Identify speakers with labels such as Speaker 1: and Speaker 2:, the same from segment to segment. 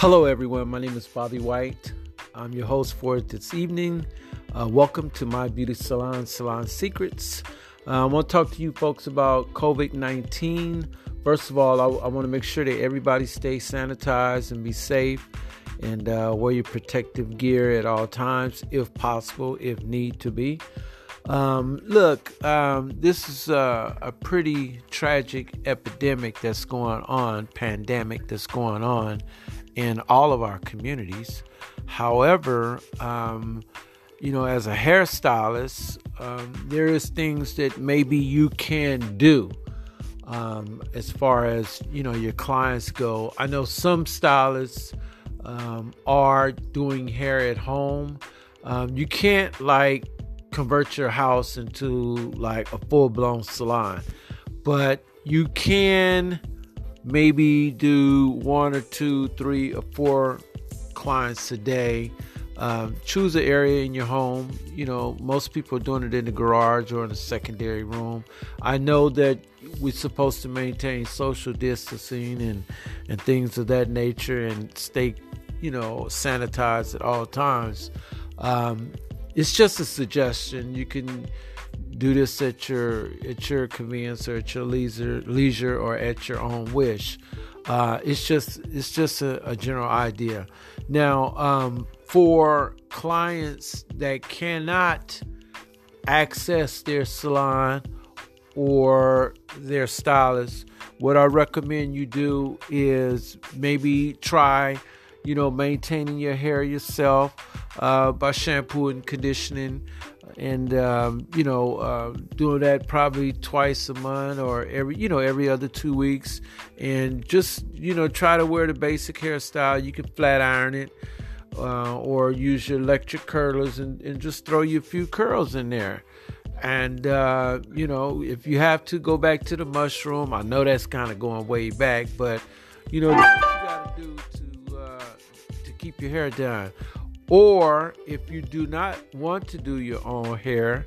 Speaker 1: Hello, everyone. My name is Bobby White. I'm your host for this evening. Uh, welcome to my beauty salon, Salon Secrets. Uh, I want to talk to you folks about COVID 19. First of all, I, I want to make sure that everybody stay sanitized and be safe and uh, wear your protective gear at all times, if possible, if need to be. Um, look, um, this is a, a, pretty tragic epidemic that's going on, pandemic that's going on in all of our communities. However, um, you know, as a hairstylist, um, there is things that maybe you can do um, as far as you know your clients go. I know some stylists um, are doing hair at home. Um, you can't like convert your house into like a full blown salon, but you can maybe do one or two, three or four clients a day. Um, choose an area in your home. You know, most people are doing it in the garage or in a secondary room. I know that we're supposed to maintain social distancing and and things of that nature and stay, you know, sanitized at all times. Um, it's just a suggestion. You can do this at your at your convenience or at your leisure leisure or at your own wish. Uh, it's just it's just a, a general idea. Now, um, for clients that cannot access their salon or their stylist, what I recommend you do is maybe try, you know, maintaining your hair yourself uh, by shampoo and conditioning and um, you know uh, doing that probably twice a month or every you know every other two weeks. And just you know try to wear the basic hairstyle. You can flat iron it uh, or use your electric curlers and, and just throw you a few curls in there. And uh, you know if you have to go back to the mushroom i know that's kind of going way back but you know you gotta do to uh, to keep your hair done or if you do not want to do your own hair,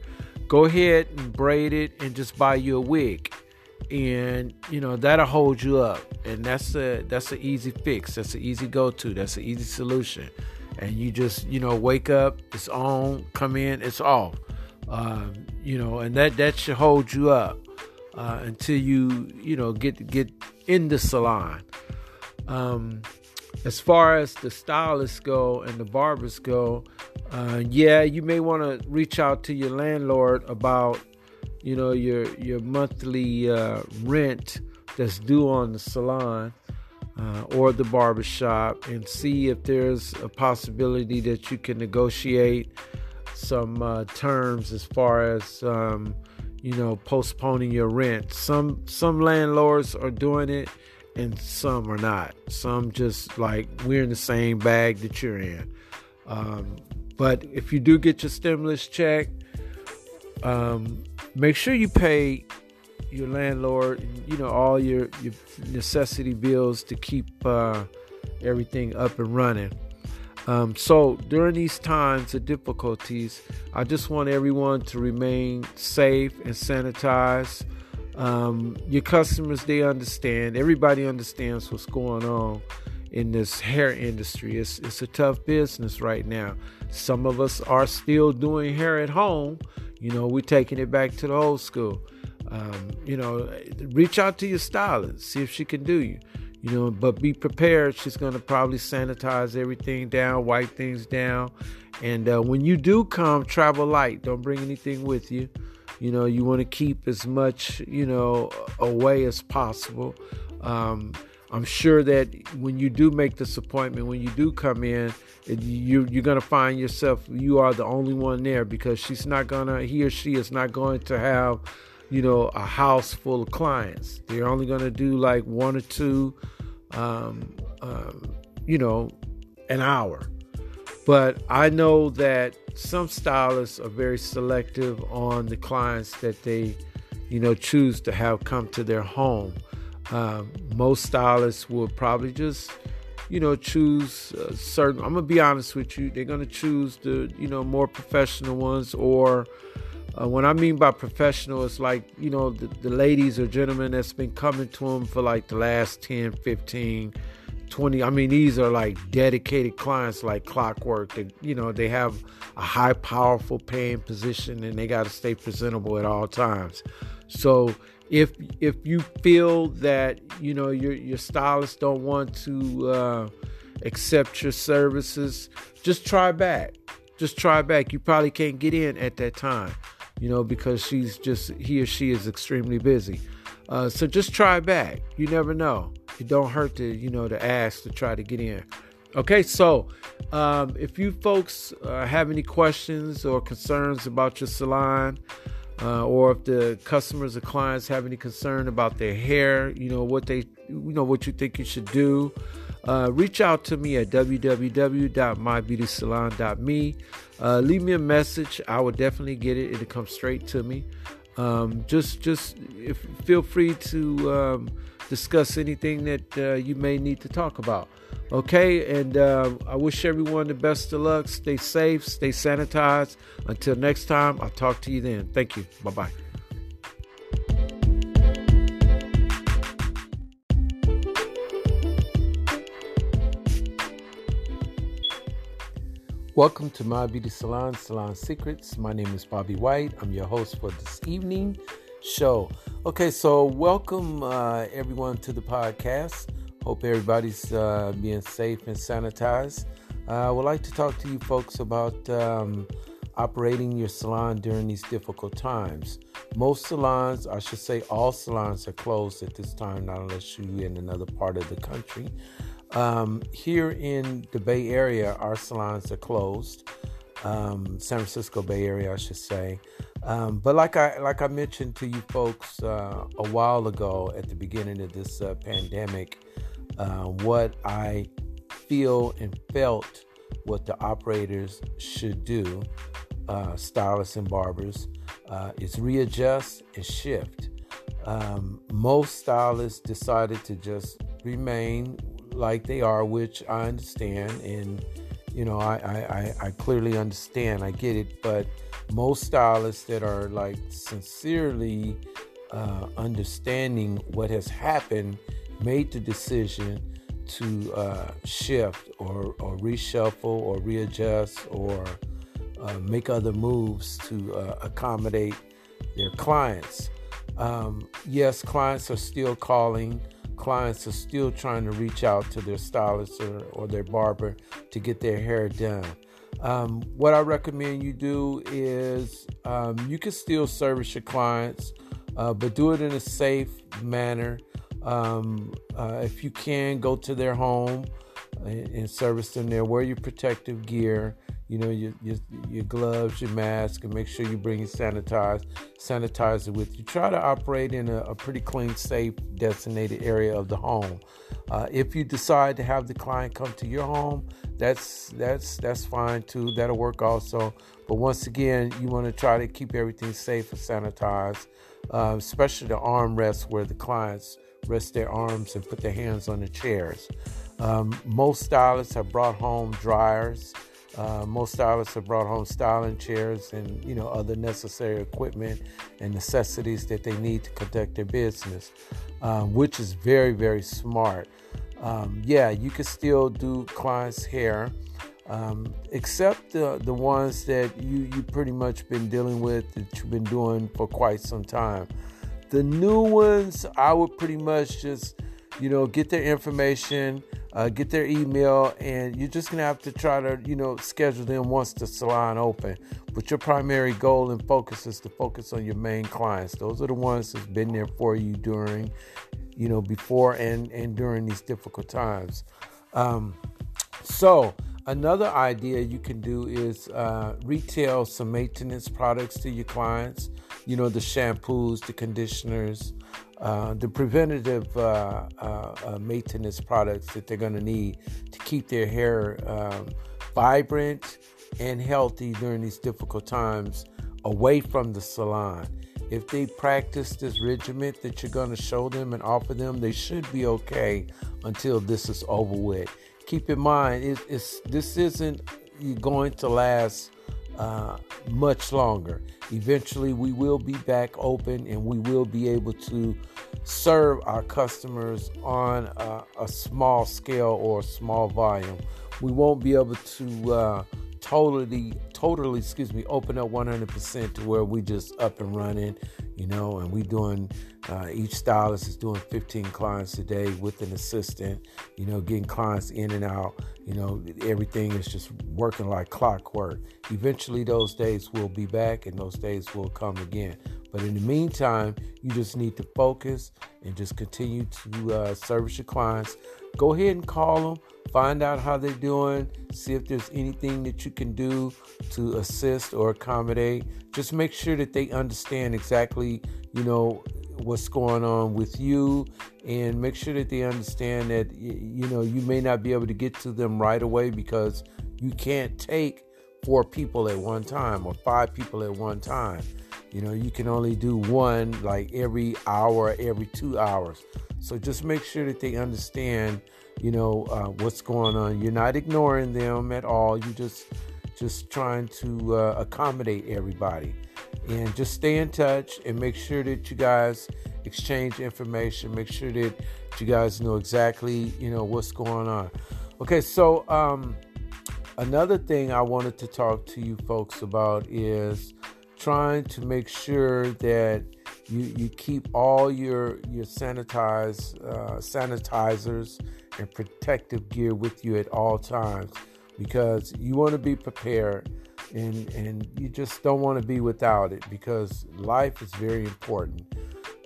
Speaker 1: go ahead and braid it and just buy you a wig. And you know that'll hold you up, and that's a that's an easy fix. That's an easy go to. That's an easy solution. And you just you know wake up, it's on, come in, it's off. Um, you know, and that that should hold you up uh, until you you know get get in the salon. Um, as far as the stylists go and the barbers go, uh, yeah, you may want to reach out to your landlord about, you know, your your monthly uh, rent that's due on the salon uh, or the barber shop, and see if there's a possibility that you can negotiate some uh, terms as far as. Um, you know, postponing your rent. Some some landlords are doing it and some are not. Some just like we're in the same bag that you're in. Um, but if you do get your stimulus check, um, make sure you pay your landlord, you know, all your, your necessity bills to keep uh, everything up and running. Um, so during these times of difficulties, I just want everyone to remain safe and sanitized. Um, your customers, they understand. Everybody understands what's going on in this hair industry. It's, it's a tough business right now. Some of us are still doing hair at home. You know, we're taking it back to the old school. Um, you know, reach out to your stylist, see if she can do you. You know, but be prepared. She's going to probably sanitize everything down, wipe things down. And uh, when you do come, travel light. Don't bring anything with you. You know, you want to keep as much, you know, away as possible. Um, I'm sure that when you do make this appointment, when you do come in, you you're gonna find yourself you are the only one there because she's not gonna he or she is not going to have, you know, a house full of clients. They're only gonna do like one or two, um, um, you know, an hour. But I know that some stylists are very selective on the clients that they, you know, choose to have come to their home. Um, most stylists will probably just, you know, choose certain. I'm gonna be honest with you. They're gonna choose the, you know, more professional ones. Or uh, what I mean by professional is like, you know, the, the ladies or gentlemen that's been coming to them for like the last 10, 15, 20 i mean these are like dedicated clients like clockwork they, you know they have a high powerful paying position and they got to stay presentable at all times. So if if you feel that you know your your stylist don't want to uh, accept your services just try back. Just try back. You probably can't get in at that time you know because she's just he or she is extremely busy uh, so just try back. You never know. It don't hurt to you know to ask to try to get in. Okay so um, if you folks uh, have any questions or concerns about your salon uh, or if the customers or clients have any concern about their hair you know what they you know what you think you should do uh, reach out to me at www.mybeautysalon.me uh, leave me a message. I will definitely get it. It'll come straight to me um, just just if, feel free to um, discuss anything that uh, you may need to talk about. Okay, and uh, I wish everyone the best of luck. Stay safe, stay sanitized. Until next time, I'll talk to you then. Thank you. Bye bye. Welcome to My Beauty Salon, Salon Secrets. My name is Bobby White. I'm your host for this evening show. Okay, so welcome uh, everyone to the podcast. Hope everybody's uh, being safe and sanitized. Uh, I would like to talk to you folks about um, operating your salon during these difficult times. Most salons, I should say all salons, are closed at this time, not unless you're in another part of the country. Um, here in the Bay Area, our salons are closed. Um, San Francisco Bay Area, I should say. Um, but like I like I mentioned to you folks uh, a while ago at the beginning of this uh, pandemic, uh, what I feel and felt what the operators should do, uh, stylists and barbers, uh, is readjust and shift. Um, most stylists decided to just remain like they are, which I understand, and you know I, I, I clearly understand, I get it, but most stylists that are like sincerely uh, understanding what has happened made the decision to uh, shift or, or reshuffle or readjust or uh, make other moves to uh, accommodate their clients. Um, yes, clients are still calling. Clients are still trying to reach out to their stylist or, or their barber to get their hair done. Um, what I recommend you do is um, you can still service your clients, uh, but do it in a safe manner. Um, uh, if you can, go to their home and, and, service them there. Wear your protective gear, you know, your, your, your gloves, your mask, and make sure you bring your sanitize, sanitizer with you. Try to operate in a, a pretty clean, safe, designated area of the home. Uh, if you decide to have the client come to your home, that's that's that's fine too. That'll work also. But once again, you want to try to keep everything safe and sanitized, uh, especially the armrests where the clients rest their arms and put their hands on the chairs. Um, most stylists have brought home dryers. Uh, most stylists have brought home styling chairs and you know other necessary equipment and necessities that they need to conduct their business, um, which is very very smart. Um, yeah, you can still do clients' hair, um, except the the ones that you you pretty much been dealing with that you've been doing for quite some time. The new ones, I would pretty much just you know get their information uh, get their email, and you're just gonna have to try to, you know, schedule them once the salon open. But your primary goal and focus is to focus on your main clients. Those are the ones that's been there for you during, you know, before and and during these difficult times. Um, so another idea you can do is uh, retail some maintenance products to your clients. You know, the shampoos, the conditioners. Uh, the preventative uh, uh, uh, maintenance products that they're going to need to keep their hair um, vibrant and healthy during these difficult times away from the salon. If they practice this regimen that you're going to show them and offer them, they should be okay until this is over with. Keep in mind, it, it's, this isn't going to last uh, much longer. Eventually, we will be back open and we will be able to serve our customers on a, a small scale or a small volume. We won't be able to uh, totally, totally, excuse me, open up 100% to where we just up and running, you know, and we doing, uh, each stylist is doing 15 clients a day with an assistant, you know, getting clients in and out you know, everything is just working like clockwork. Eventually, those days will be back and those days will come again. But in the meantime, you just need to focus and just continue to uh, service your clients. Go ahead and call them, find out how they're doing, see if there's anything that you can do to assist or accommodate. Just make sure that they understand exactly, you know, what's going on with you and make sure that they understand that you know you may not be able to get to them right away because you can't take four people at one time or five people at one time you know you can only do one like every hour every two hours so just make sure that they understand you know uh, what's going on. You're not ignoring them at all. You just just trying to uh, accommodate everybody. And just stay in touch and make sure that you guys exchange information. Make sure that you guys know exactly you know what's going on. Okay so um another thing i wanted to talk to you folks about is trying to make sure that you you keep all your your sanitize uh, sanitizers and protective gear with you at all times because you want to be prepared and and you just don't want to be without it because life is very important.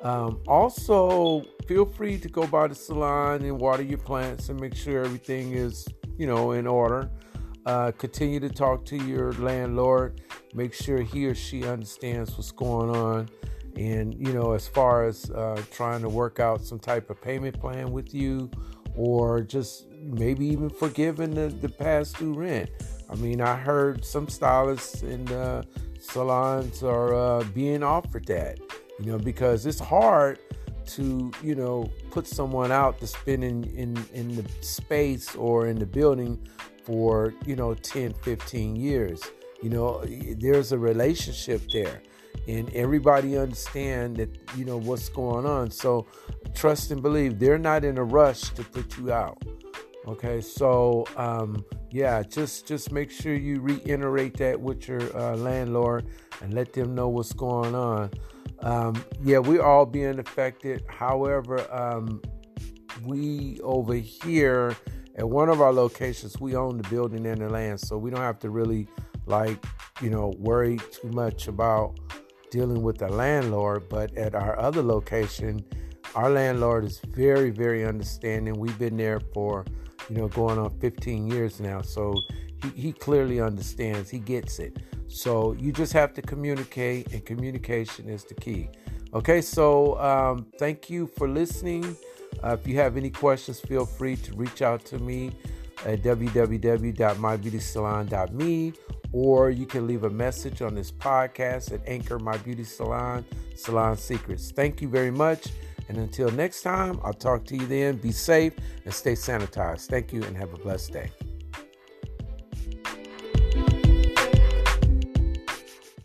Speaker 1: Um, also, feel free to go by the salon and water your plants and make sure everything is you know in order. Uh, continue to talk to your landlord. Make sure he or she understands what's going on. And, you know, as far as uh, trying to work out some type of payment plan with you, or just maybe even forgiving the, the past due rent. I mean, I heard some stylists and salons are uh, being offered that, you know, because it's hard to, you know, put someone out to spend in, in, in the space or in the building for, you know, 10, 15 years. You know, there's a relationship there and everybody understand that, you know, what's going on. So trust and believe they're not in a rush to put you out. Okay, so um, yeah, just just make sure you reiterate that with your uh, landlord and let them know what's going on. Um, yeah, we're all being affected. However, um, we over here at one of our locations, we own the building and the land, so we don't have to really like you know worry too much about dealing with the landlord. But at our other location, our landlord is very very understanding. We've been there for you know, going on 15 years now. So he, he clearly understands, he gets it. So you just have to communicate, and communication is the key. Okay, so um, thank you for listening. Uh, if you have any questions, feel free to reach out to me at www.mybeautysalon.me or you can leave a message on this podcast at Anchor My Beauty Salon, Salon Secrets. Thank you very much. And until next time, I'll talk to you then. Be safe and stay sanitized. Thank you and have a blessed day.